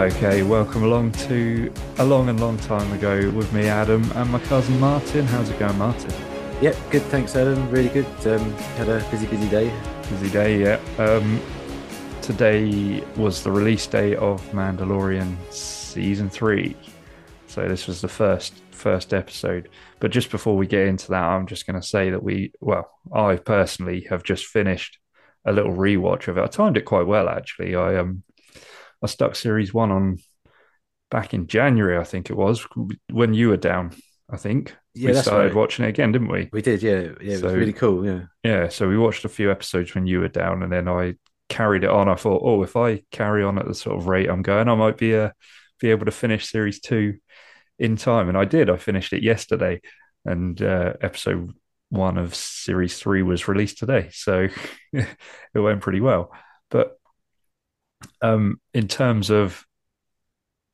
Okay, welcome along to a long and long time ago with me, Adam, and my cousin Martyn. How's it going, Martyn? Yep, good. Thanks, Adam. Really good. Um, had a busy, busy day. Busy day, yeah. Um, today was the release day of Mandalorian season three, so this was the first first episode. But just before we get into that, I'm just going to say that we, well, I personally have just finished a little rewatch of it. I timed it quite well, actually. I um I stuck series one on back in January, I think it was, when you were down. I think Yeah, we started right. watching it again, didn't we? We did, yeah. Yeah, it So- was really cool. Yeah. Yeah, so we watched a few episodes when you were down, and then I carried it on. I thought, oh, if I carry on at the sort of rate I'm going, I might be uh, be able to finish series two in time, and I did. I finished it yesterday, and uh, episode one of series three was released today, so it went pretty well. But um, in terms of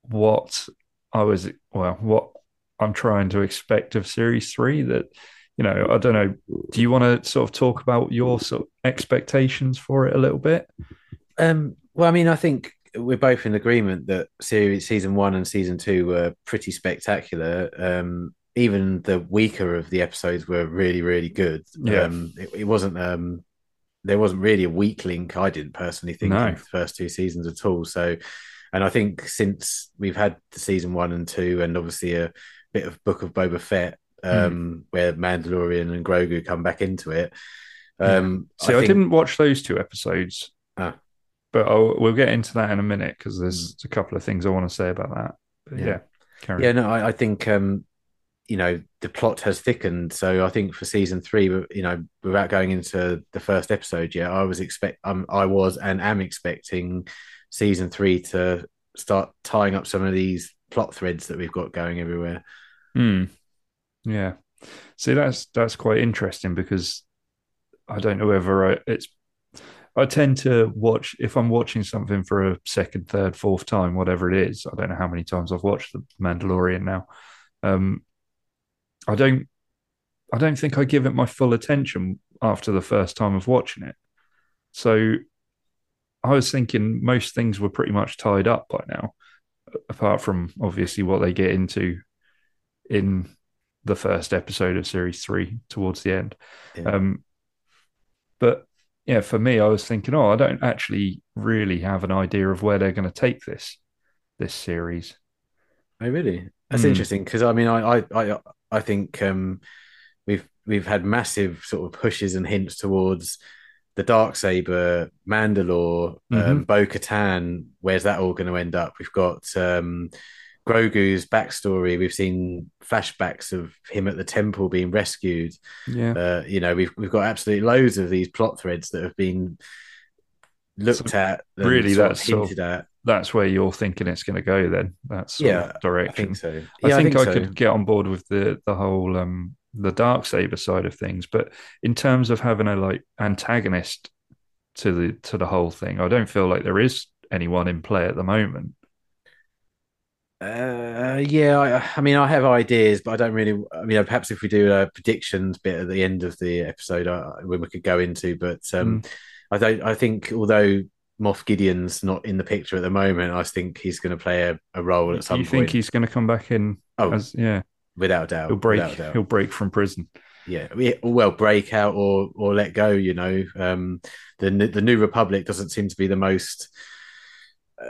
what I was, well, what I'm trying to expect of series three, that you know, I don't know. Do you want to sort of talk about your sort of expectations for it a little bit? Um, well, I mean, I think we're both in agreement that series season one and season two were pretty spectacular. Um, even the weaker of the episodes were really, really good. Yeah. Um, it, it wasn't um there wasn't really a weak link, I didn't personally think No. in the first two seasons at all. So and I think since we've had the season one and two and obviously a bit of Book of Boba Fett, um, where Mandalorian and Grogu come back into it. Um See, I, think- didn't watch those two episodes, Ah. but I'll, we'll get into that in a minute because there's a couple of things I want to say about that. But yeah, Yeah. Yeah, no, I, I think um, you know the plot has thickened. So I think for season three, you know, without going into the first episode yet, I was expect, um, I was and am expecting season three to start tying up some of these plot threads that we've got going everywhere. Hmm. Yeah. See, that's that's quite interesting because I don't know whether I, it's. I tend to watch if I'm watching something for a second, third, fourth time, whatever it is. I don't know how many times I've watched The Mandalorian now. Um, I don't. I don't think I give it my full attention after the first time of watching it. So, I was thinking most things were pretty much tied up by now, apart from obviously what they get into in the first episode of series three towards the end. Yeah. Um, but yeah, for me, I was thinking, oh, I don't actually really have an idea of where they're going to take this this series. Oh, really? That's Hmm. interesting because I mean, I, I, I, I think um, we've we've had massive sort of pushes and hints towards the dark saber, Mandalore, um, Bo Katan. Where's that all going to end up? We've got um, Grogu's backstory. We've seen flashbacks of him at the temple being rescued. Yeah, Uh, you know, we've we've got absolutely loads of these plot threads that have been looked at. and really, that's sort of hinted at. that's where you're thinking it's going to go. Then that's sort Yeah, of I direction. think so. I Yeah, think I, so. could get on board with the the whole um the dark saber side of things, but in terms of having a like antagonist to the to the whole thing, I don't feel like there is anyone in play at the moment. Uh, yeah, I, I mean, I have ideas, but I don't really. I mean, perhaps if we do a predictions bit at the end of the episode, uh, when we could go into, but um, I don't. I think although Moff Gideon's not in the picture at the moment, I think he's going to play a, a role at some you point. think he's going to come back in? oh, As, yeah, without doubt, he'll break. doubt. He'll break from prison. yeah, well, break out or or let go. You know, um, the the New Republic doesn't seem to be the most. Uh,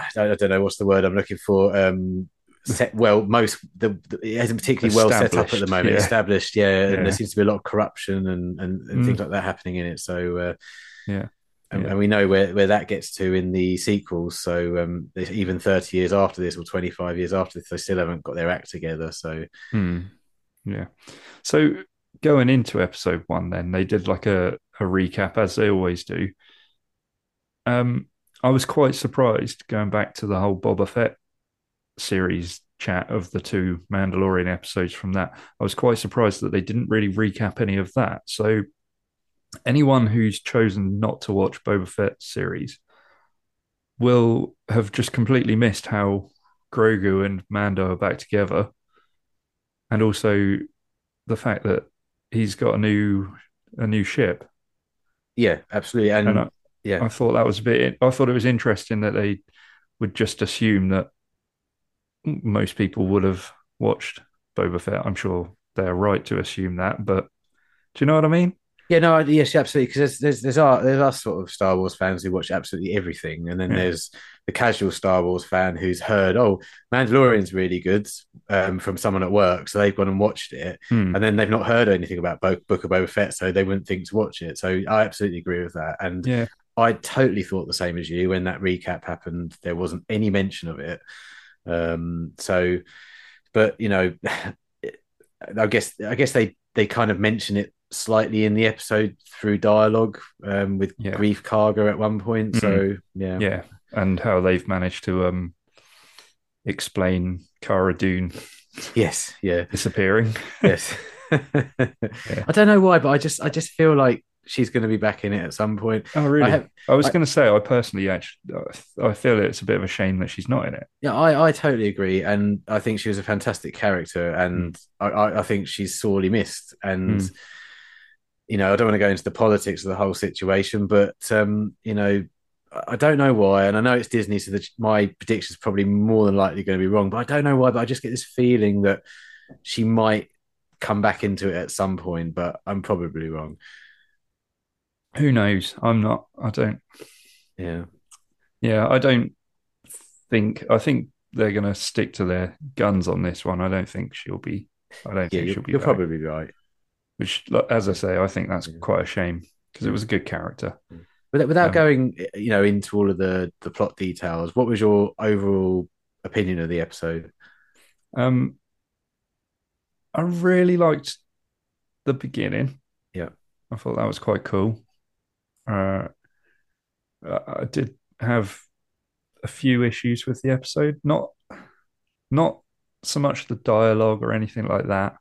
I, don't, I don't know what's the word I'm looking for. Um, set well, most the, the it isn't particularly well set up at the moment. yeah. Established, yeah, Yeah. and there seems to be a lot of corruption and and, and Mm. things like that happening in it. So. Uh, Yeah. And, Yeah. and we know where, where that gets to in the sequels. So um, even 30 years after this, or 25 years after this, they still haven't got their act together. So Hmm. Yeah. So going into episode one, then they did like a, a recap as they always do. Um, I was quite surprised going back to the whole Boba Fett series chat of the two Mandalorian episodes from that. I was quite surprised that they didn't really recap any of that. So, anyone who's chosen not to watch Boba Fett series will have just completely missed how Grogu and Mando are back together, and also the fact that he's got a new a new ship. Yeah, absolutely. And, And I, yeah, I thought that was a bit. I thought it was interesting that they would just assume that most people would have watched Boba Fett. I'm sure they're right to assume that, but do you know what I mean? Yeah, no, yes, absolutely. Because there's there's there's our there's sort of Star Wars fans who watch absolutely everything, and then Yeah. there's the casual Star Wars fan who's heard, oh, Mandalorian's really good um, from someone at work, so they've gone and watched it, Hmm. and then they've not heard anything about Bo- Book of Boba Fett, so they wouldn't think to watch it. So I absolutely agree with that, and Yeah, I totally thought the same as you when that recap happened. There wasn't any mention of it. Um, so, but you know, I guess I guess they they kind of mention it slightly in the episode through dialogue um, with Yeah. Greef Karga at one point. So yeah, yeah, and how they've managed to um explain Cara Dune yes, yeah, disappearing. yes. I don't know why, but I just I just feel like she's going to be back in it at some point. Oh, really? I I, was going to say, I personally actually, I feel it's a bit of a shame that she's not in it. Yeah, I, I totally agree, and I think she was a fantastic character, and I, I, I think she's sorely missed. And Mm. you know, I don't want to go into the politics of the whole situation, but um, you know, I I don't know why, and I know it's Disney, so the, my prediction is probably more than likely going to be wrong. But I don't know why, but I just get this feeling that she might come back into it at some point, but I'm probably wrong. Who knows? I'm not. I don't. Yeah, Yeah, I don't think. I think they're going to stick to their guns on this one. I don't think she'll be. I don't yeah, think she'll be. you're back. probably right. Which, as I say, I think that's Yeah. quite a shame because it was a good character. Without, without Um, going, you know, into all of the the plot details, what was your overall opinion of the episode? Um, I really liked the beginning. Yeah. I thought that was quite cool. Uh, I did have a few issues with the episode. Not, not so much the dialogue or anything like that,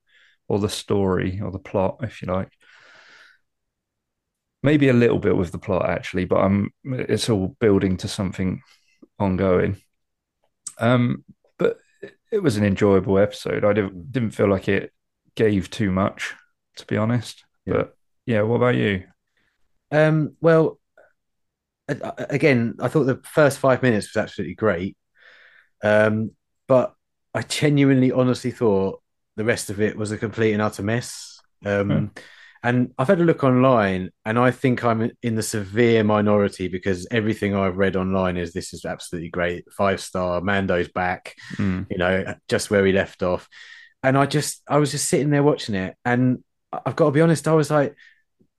or the story or the plot, if you like. Maybe a little bit with the plot actually, but um, it's all building to something ongoing. Um, but it- it was an enjoyable episode. I didn't didn't feel like it gave too much, to be honest. Yeah. But yeah, what about you? Um, well, again, I thought the first five minutes was absolutely great, um, but I genuinely, honestly thought the rest of it was a complete and utter mess. Um, And I've had a look online, and I think I'm in the severe minority because everything I've read online is this is absolutely great, five star. Mando's back. Mm, you know, just where he left off. And I just, I was just sitting there watching it. And I've got to be honest, I was like,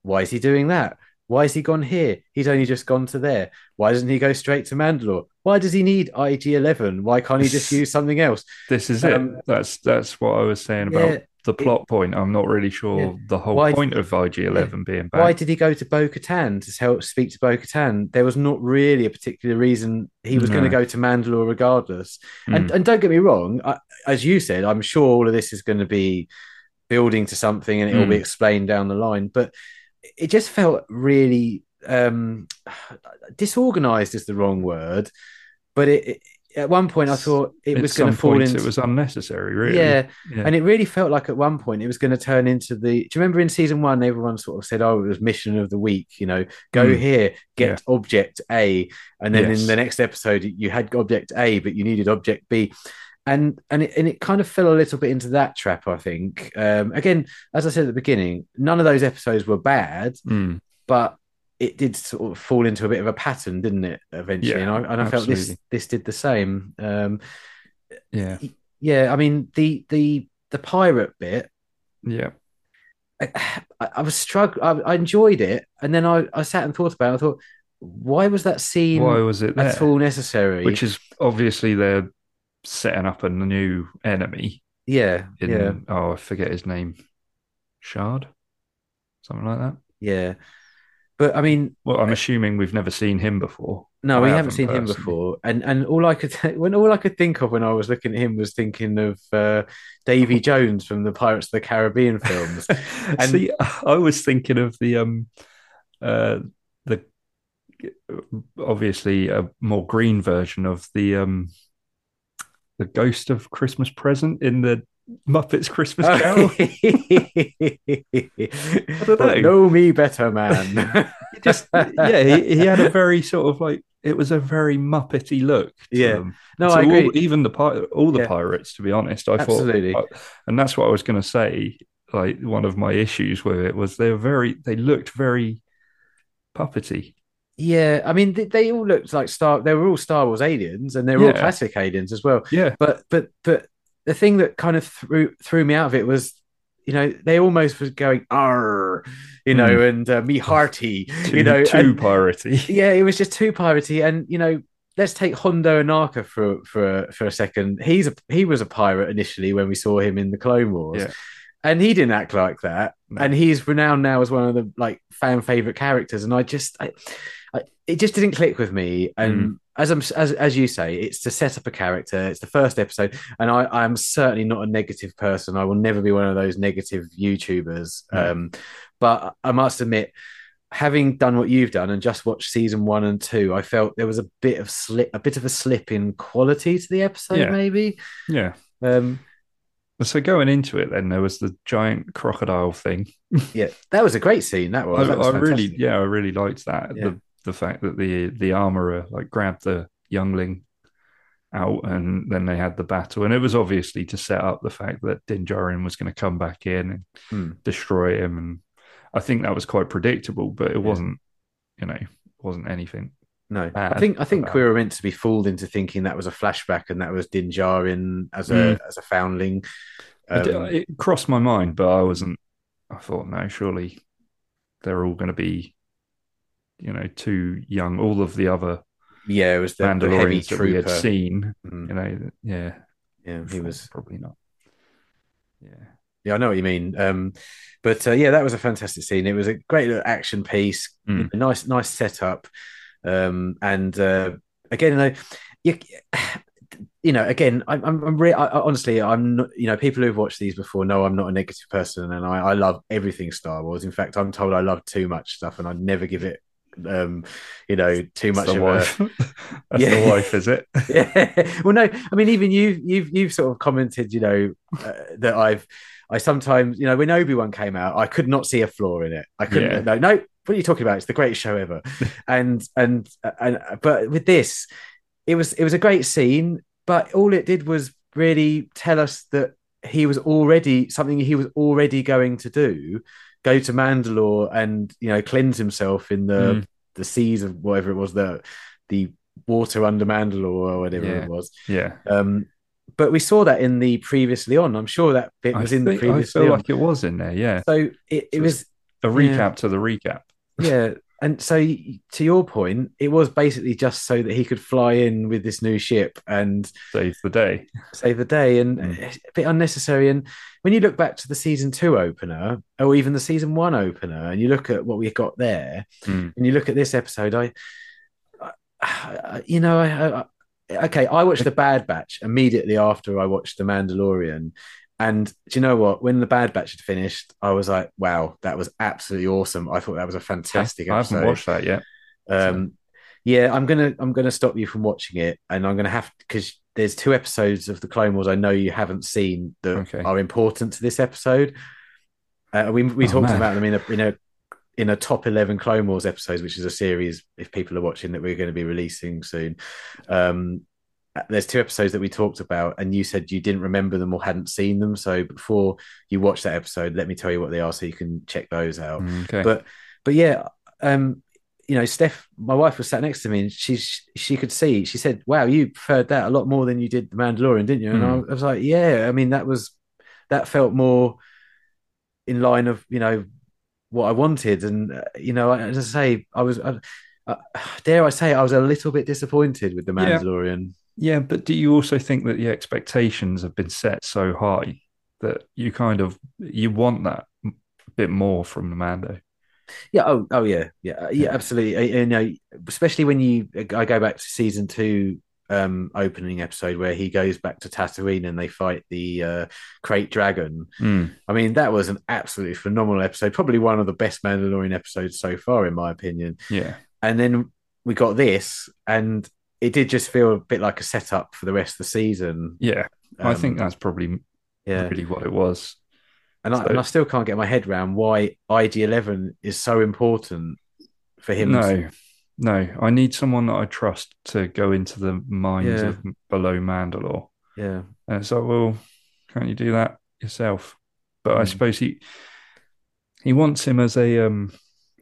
why is he doing that? Why has he gone here? He's only just gone to there. Why doesn't he go straight to Mandalore? Why does he need IG 11? Why can't he just use something else? this is Um, it. That's that's what I was saying Yeah, about the plot point. I'm not really sure Yeah. the whole Why- point of IG11 being back. Why did he go to Bo Katan to help speak to Bo Katan? There was not really a particular reason he was going to go to Mandalore regardless. And Mm, and don't get me wrong, I, as you said, I'm sure all of this is going to be building to something and it will be Mm. explained down the line. But it just felt really um, disorganized is the wrong word. But it, it- at one point I thought it at was going to fall into it was unnecessary, really. yeah, Yeah. and it really felt like at one point it was going to turn into the. Do you remember in season one, everyone sort of said, "Oh, it was mission of the week." You know, go Mm. here, get object A, and then Yes. in the next episode, you had object A, but you needed object B, and and it, and it kind of fell a little bit into that trap. I think. Um, again, as I said at the beginning, none of those episodes were bad, Mm, but it did sort of fall into a bit of a pattern, didn't it? Eventually, Yeah, and I, and I felt this this did the same. Um, yeah. yeah, I mean the the the pirate bit. Yeah. I, I was struggling. I, I enjoyed it, and then I, I sat and thought about. it. I thought, why was that scene Why was it at there? all necessary? Which is obviously they're setting up a new enemy yeah, in yeah, oh I forget his name. Shard? Something like that. yeah. but I mean, well, I'm assuming we've never seen him before. no, I we haven't haven't seen him before, and and all I could when all I could think of when I was looking at him was thinking of uh, Davy Jones from the Pirates of the Caribbean films. And- See, I was thinking of the um, uh, the obviously a more green version of the um, the Ghost of Christmas Present in the Muppets Christmas oh. Carol. I don't know. Know me better, man. Just yeah, he, he had a very sort of like it was a very Muppety look. Yeah. them. no, So I agree. All, even the all the Yeah. pirates, to be honest, I Absolutely. thought, and that's what I was going to say. Like one of my issues with it was they're very, they looked very puppety. Yeah, I mean, they, they all looked like Star. They were all Star Wars aliens, and they were all classic aliens as well. Yeah, But but but the thing that kind of threw threw me out of it was, you know, they almost was going "arr," you know, and uh, me hearty, too, you know, too and- piratey. yeah, it was just too piratey. And you know, let's take Hondo Ohnaka for for for a second. He's a he was a pirate initially when we saw him in the Clone Wars, Yeah. and he didn't act like that. No. And he's renowned now as one of the like fan favorite characters. And I just, I it just didn't click with me. And Mm. as I'm as as you say, it's to set up a character. It's the first episode, and I I'm certainly not a negative person. I will never be one of those negative YouTubers. No. Um, but I must admit having done what you've done and just watched season one and two, I felt there was a bit of slip, a bit of a slip in quality to the episode, Yeah. maybe. Yeah. Um, So going into it, then there was the giant crocodile thing. yeah, that was a great scene. That was. I, that was I really, yeah, I really liked that. Yeah. The the fact that the the armorer like grabbed the youngling out, and then they had the battle, and it was obviously to set up the fact that Din Djarin was going to come back in and Hmm. destroy him, and I think that was quite predictable, but it Yeah. wasn't, you know, wasn't anything. No, I think I think we were meant to be fooled into thinking that was a flashback and that was Din Djarin as a Mm. as a foundling. Um, it crossed my mind, but I wasn't. I thought, no, surely they're all going to be, you know, too young. All of the other yeah, it was the, the heavy Mandalorians that we had seen, Mm, you know, yeah, yeah, he was. probably not. Yeah, Yeah, I know what you mean. Um, but uh, yeah, that was a fantastic scene. It was a great little action piece, Mm. a nice, nice setup. Um, and uh, again, you know, you, you know, again, I'm, I'm, I'm re- I, I, honestly, I'm not, you know, people who've watched these before know I'm not a negative person, and I, I love everything Star Wars. In fact, I'm told I love too much stuff, and I never give it, um, you know, too much That's of the a. wife. That's Yeah. the wife, is it? yeah. Well, no, I mean, even you, you've you've sort of commented, you know, uh, that I've, I sometimes, you know, when Obi Wan came out, I could not see a flaw in it. I couldn't. Yeah. No, no. What are you talking about? It's the greatest show ever. and and and but with this, it was it was a great scene, but all it did was really tell us that he was already something he was already going to do, go to Mandalore and you know cleanse himself in the Mm. the seas of whatever it was the the water under Mandalore or whatever Yeah. it was. Yeah, Um, but we saw that in the previously on. I'm sure that bit I, was in the think- I feel on. like it was in there. Yeah, so it, it So was a recap to the recap. yeah. And so to your point, it was basically just so that he could fly in with this new ship and Save the day. save the day and Mm. a bit unnecessary and when you look back to the season two opener or even the season one opener and you look at what we got there Mm. and you look at this episode i, I you know I, I okay i watched the bad batch immediately after i watched the mandalorian and do you know what when the bad batch had finished i was like wow that was absolutely awesome i thought that was a fantastic I episode haven't watched that yet. um, yeah, I'm gonna I'm gonna stop you from watching it, and I'm gonna have because there's two episodes of the Clone Wars I know you haven't seen that Okay. are important to this episode. Uh, we we Oh, talked man. about them in a in a in a top eleven Clone Wars episodes, which is a series if people are watching that we're going to be releasing soon. Um, there's two episodes that we talked about, and you said you didn't remember them or hadn't seen them. So before you watch that episode, let me tell you what they are, so you can check those out Okay. but but yeah um you know steph my wife was sat next to me and she she could see she said wow you preferred that a lot more than you did the mandalorian didn't you and I, Mm. I was like yeah i mean that was that felt more in line of you know what i wanted and uh, you know as i say i was I, uh, dare i say i was a little bit disappointed with the mandalorian Yeah, but do you also think that the expectations have been set so high that you kind of you want that bit more from the Mando? Yeah. Oh. Oh. Yeah. Yeah. uh, Yeah. Yeah. Absolutely. Uh, You know, especially when you, I go back to season two um opening episode where he goes back to Tatooine and they fight the uh crate dragon. Mm, I mean, that was an absolutely phenomenal episode. Probably one of the best Mandalorian episodes so far, in my opinion. yeah, And then we got this, and it did just feel a bit like a setup for the rest of the season. yeah. I think Um, that's probably yeah. really what it was. And I, So- and I still can't get my head around why IG11 is so important for him. No, no. I need someone that I trust to go into the mines Yeah. of below Mandalore. Yeah. And it's like, well, can't you do that yourself? But I Mm. suppose he he wants him as a um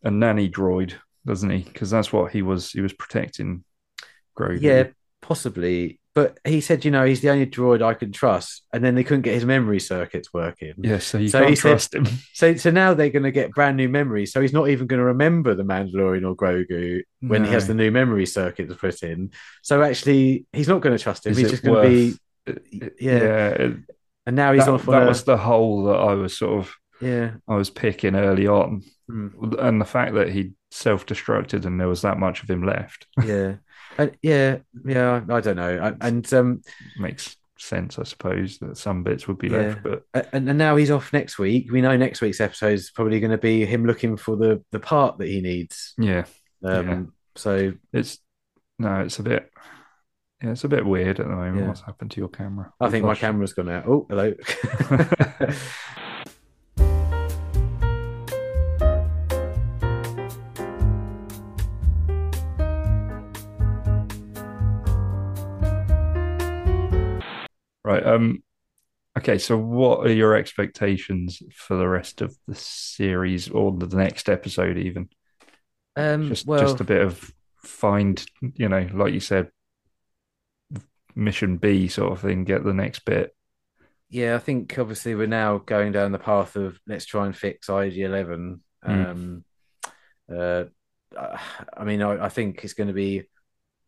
a nanny droid, doesn't he? Because that's what he was. He was protecting Grogu. Yeah, possibly. But he said, you know, he's the only droid I can trust. And then they couldn't get his memory circuits working. yeah. So you So can't he said- trust him. So so now they're going to get brand new memories. So he's not even going to remember the Mandalorian or Grogu when he has the new memory circuits put in. So actually, he's not going to trust him. Is he's just going to be. yeah. it- And now he's that, off that a. was the hole that I was sort of Yeah. I was picking early on, Mm. and the fact that he self-destructed and there was that much of him left Yeah. And yeah. Yeah. I don't know. And, and um. makes sense, I suppose, that some bits would be Yeah. left, but And, and now he's off next week. We know next week's episode is probably going to be him looking for the the part that he needs. yeah, Um. Yeah. So it's no, it's a bit. Yeah, it's a bit weird at the moment. Yeah. What's happened to your camera? I think my Gosh. camera's gone out. Oh, hello. Right. Um. Okay. So, what are your expectations for the rest of the series or the next episode? Even um. just well, just a bit of find, you know, like you said, mission B sort of thing. Get the next bit. yeah, I think obviously we're now going down the path of let's try and fix IG11. Mm. Um. Uh. I mean, I, I think it's going to be.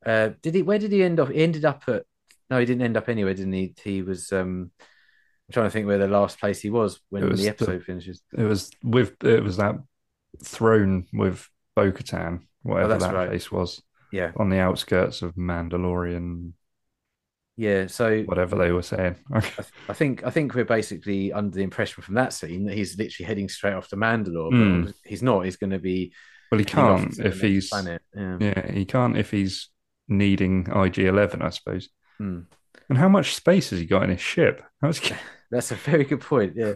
Uh. Did he? Where did he end up? He ended up at. No, he didn't end up anywhere, didn't he? He was. Um. I'm trying to think where the last place he was when was the the- episode finishes. It was with it was that throne with Bo Katan, whatever Oh, that right. place was, Yeah. on the outskirts of Mandalorian, Yeah. So whatever they were saying. I, th- I think I think we're basically under the impression from that scene that he's literally heading straight off to Mandalore, but he's not. He's going to be well, he can't if he's. Yeah. yeah, he can't if he's needing IG Eleven, I suppose. Hmm. And how much space has he got in his ship? How's That's a very good point. Yeah.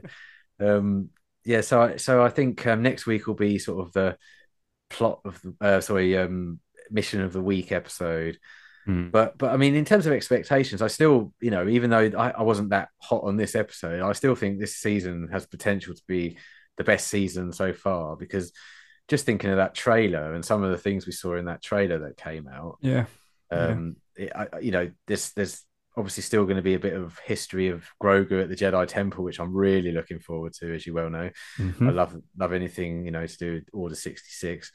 Um, yeah. So I, so I think um, next week will be sort of the plot of the uh, sorry um, mission of the week episode. Hmm. But but I mean, in terms of expectations, I still you know even though I, I wasn't that hot on this episode, I still think this season has potential to be the best season so far because just thinking of that trailer and some of the things we saw in that trailer that came out, yeah, Yeah. um, it, I, you know, this there's obviously still going to be a bit of history of Grogu at the Jedi Temple, which I'm really looking forward to, as you well know. Mhm. I love love anything you know to do with Order sixty six.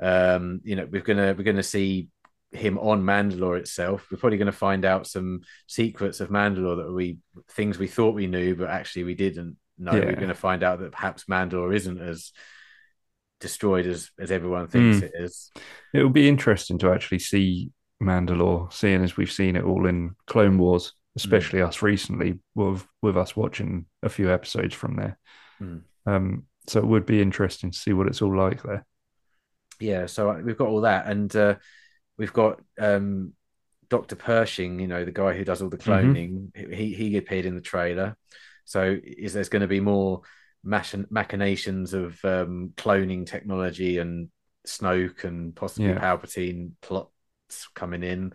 Um, you know, we're gonna we're gonna see him on Mandalore itself. We're probably gonna find out some secrets of Mandalore that we things we thought we knew, but actually we didn't know. Yeah. We're gonna find out that perhaps Mandalore isn't as destroyed as as everyone thinks Mm. it is. it will be interesting to actually see Mandalore, seeing as we've seen it all in Clone Wars, especially us recently with with us watching a few episodes from there. Mm. Um, so it would be interesting to see what it's all like there. yeah so uh, we've got all that and uh we've got um dr pershing you know the guy who does all the cloning he he appeared in the trailer so is there's going to be more machin- machinations of um cloning technology and snoke and possibly Yeah. palpatine coming in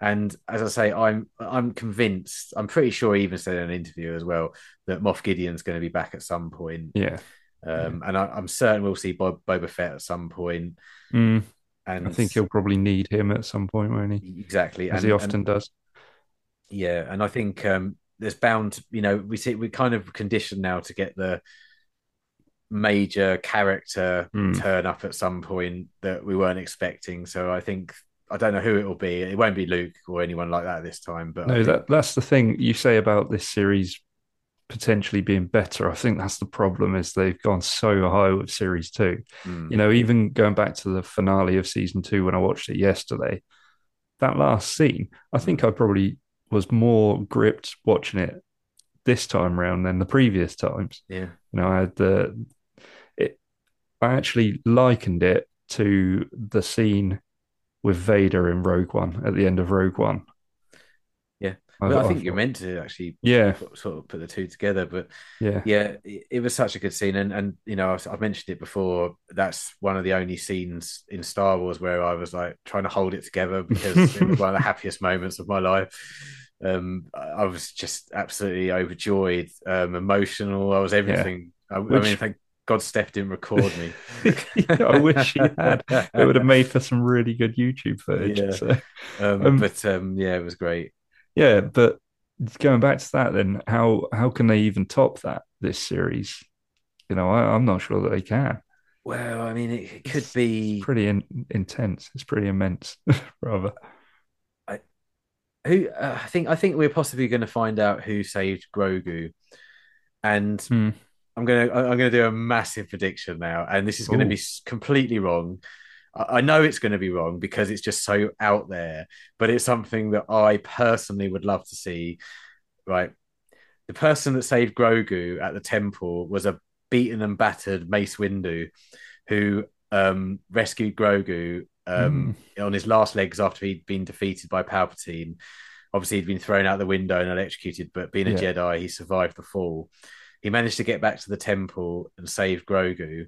and as i say i'm i'm convinced i'm pretty sure he even said in an interview as well that moff gideon's going to be back at some point Yeah, um, and I, I'm certain we'll see Bob, Boba Fett at some point. Mm, And I think he'll probably need him at some point, won't he? exactly As and, he often and- does. yeah, and I think um, there's bound, to- you know, we see we're kind of conditioned now to get the major character Hmm. turn up at some point that we weren't expecting. So I think I don't know who it will be. It won't be Luke or anyone like that this time. But No, think- that that's the thing you say about this series potentially being better. I think that's the problem is they've gone so high with series two. Mm. You know, even going back to the finale of season two when I watched it yesterday, that last scene, I think I probably was more gripped watching it this time round than the previous times. Yeah. You know, I had the it I actually likened it to the scene with Vader in Rogue One at the end of Rogue One. Yeah. I- Well, I I think you're meant to actually Yeah, sort of put the two together, but yeah. yeah, it, it was such a good scene, and and you know I've, I've mentioned it before. That's one of the only scenes in Star Wars where I was like trying to hold it together because it was one of the happiest moments of my life. Um, I I was just absolutely overjoyed, um, emotional. I was everything. I, I Which- mean, thank God Steph didn't record me. I wish he had. It would have made for some really good YouTube footage. Yeah. So, Um, Um, but um, yeah, it was great. yeah, but going back to that, then how how can they even top that this series? You know, I, I'm not sure that they can. Well, I mean, it, it could It's be Pretty in, intense. It's pretty immense, rather. I who uh, I think I think we're possibly going to find out who saved Grogu, and Hmm. I'm gonna I'm gonna do a massive prediction now, and this is going to be completely wrong. I know it's going to be wrong because it's just so out there, but it's something that I personally would love to see. Right, the person that saved Grogu at the temple was a beaten and battered Mace Windu, who um, rescued Grogu um, on his last legs after he'd been defeated by Palpatine. Obviously, he'd been thrown out the window and electrocuted, but being a Yeah. Jedi, he survived the fall. He managed to get back to the temple and save Grogu.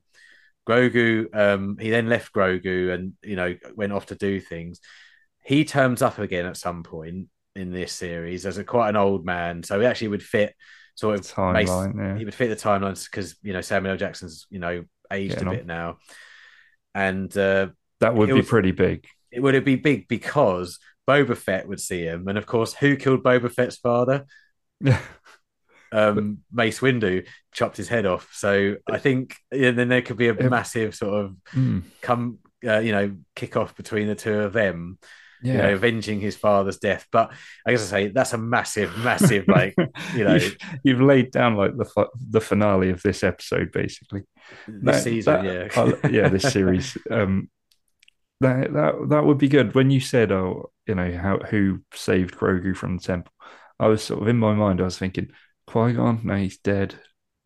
Grogu, um, he then left Grogu and you know went off to do things. He turns up again at some point in this series as a quite an old man, so he actually would fit sort of Timeline, yeah. he would fit the timelines because you know Samuel L. Jackson's you know aged Getting a on. bit now, and uh, That would be was- pretty big. it would be big because Boba Fett would see him, and of course, who killed Boba Fett's father? Um, Mace Windu chopped his head off. So I think yeah, then there could be a Yeah. massive sort of Hmm. come, uh, you know, kick off between the two of them, you know, avenging his father's death. But I guess I say that's a massive, massive, like you know, you've, you've laid down like the the finale of this episode, basically. this That- season, that- yeah, uh, yeah, this series. Um, that that that would be good. When you said, "Oh, you know, how who saved Grogu from the temple," I was sort of in my mind. I was thinking, Qui Gon, no, he's dead.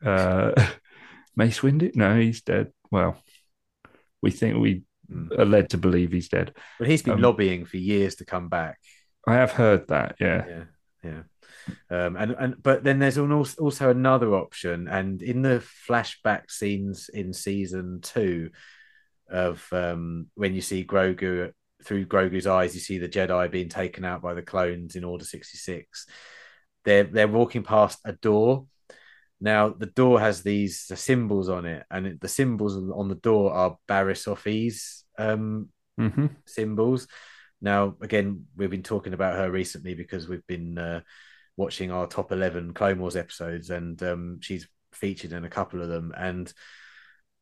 Uh, Mace Windu, no, he's dead. Well, we think we Mm. are led to believe he's dead. but he's been um, lobbying for years to come back. I have heard that. Yeah, yeah yeah um and and but then there's an also, also another option and in the flashback scenes in season two of um when you see grogu through grogu's eyes you see the jedi being taken out by the clones in order 66 they're they're walking past a door now the door has these symbols on it and it, the symbols on the door are Barriss Offee's um hmm symbols. Now, again, we've been talking about her recently because we've been uh, watching our top 11 Clone Wars episodes, and um, she's featured in a couple of them. And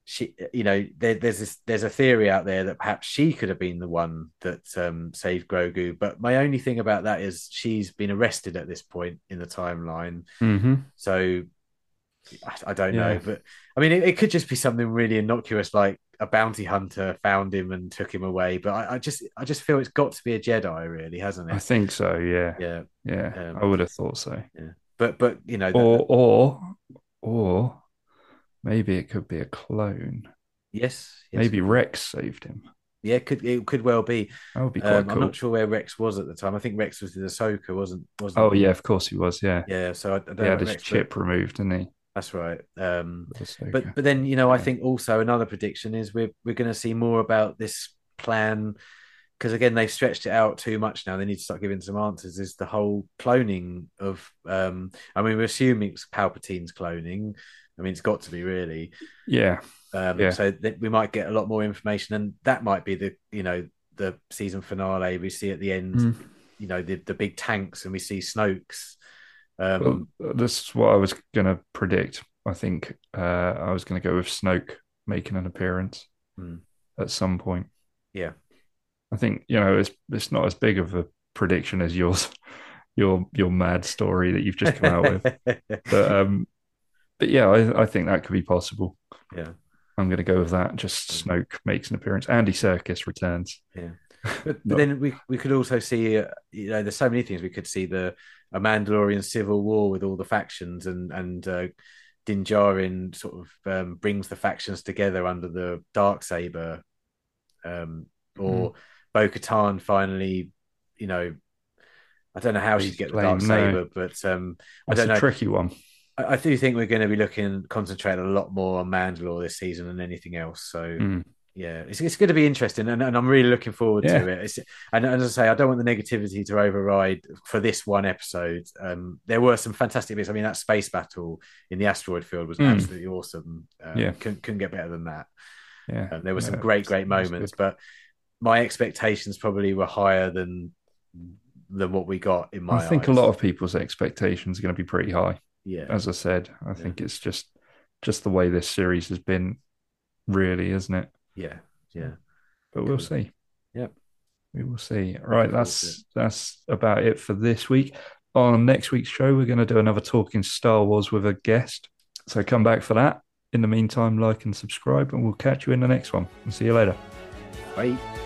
she, you know, there, there's this, there's a theory out there that perhaps she could have been the one that um, saved Grogu. But my only thing about that is she's been arrested at this point in the timeline. hmm So I, I don't Yeah. know, but I mean, it, it could just be something really innocuous, like a bounty hunter found him and took him away. But I, I just, I just feel it's got to be a Jedi, really, hasn't it I think so. Yeah, Yeah, yeah. Um, I would have thought so. yeah but but you know, Or or or maybe it could be a clone. yes, yes, Maybe Rex saved him. yeah, it could it could well be. That would be quite Um, I'm not sure where Rex was at the time. I think Rex was in Ahsoka, wasn't? wasn't Oh he? yeah, of course he was. Yeah, yeah. So I, I don't he know had his Rex, chip removed, didn't he? That's right. Um, but but then you know I think also another prediction is we're we're going to see more about this plan because again they've stretched it out too much now they need to start giving some answers is the whole cloning of um I mean we're assuming it's Palpatine's cloning I mean it's got to be really yeah, um Yeah. so that we might get a lot more information and that might be the you know the season finale we see at the end Mm. you know the the big tanks and we see Snoke's um well, this is what I was going to predict. I think uh, I was going to go with Snoke making an appearance Hmm. at some point. Yeah. I think you know it's it's not as big of a prediction as yours, your your mad story that you've just come out with. but um, but yeah, I, I think that could be possible. Yeah. I'm going to go with that. Just Snoke makes an appearance. Andy Serkis returns. Yeah, but, but then we we could also see, uh, you know, there's so many things we could see the a Mandalorian civil war with all the factions and and uh, Din Djarin sort of um, brings the factions together under the dark saber, um, or mm. Bo Katan finally, you know, I don't know how she'd get the dark saber, but um, I don't know. tricky one. I, I, do think we're going to be looking concentrate a lot more on Mandalore this season than anything else. So. Mm yeah, it's, it's going to be interesting, and, and I'm really looking forward yeah. to it. It's, and, and, as I say, I don't want the negativity to override for this one episode. Um, there were some fantastic bits. I mean, that space battle in the asteroid field was mm. absolutely awesome. Um, yeah, couldn't, couldn't, get better than that. Yeah, um, there were some great, great moments, but my expectations probably were higher than than what we got in my. I think eyes. a lot of people's expectations are going to be pretty high. Yeah, as I said, I yeah. think it's just just the way this series has been, really, isn't it? Yeah, yeah. But we'll see. Yep. We will see. Right, that's that's about it for this week. On next week's show, we're going to do another talking Star Wars with a guest. So come back for that. In the meantime, like and subscribe, and we'll catch you in the next one. And see you later. Bye.